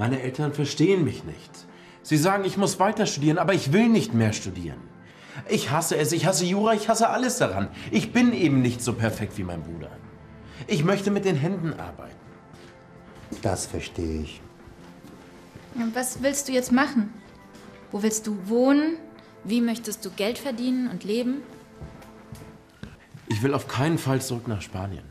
Meine Eltern verstehen mich nicht. Sie sagen, ich muss weiter studieren, aber ich will nicht mehr studieren. Ich hasse es, ich hasse Jura, ich hasse alles daran. Ich bin eben nicht so perfekt wie mein Bruder. Ich möchte mit den Händen arbeiten. Das verstehe ich. Was willst du jetzt machen? Wo willst du wohnen? Wie möchtest du Geld verdienen und leben? Ich will auf keinen Fall zurück nach Spanien.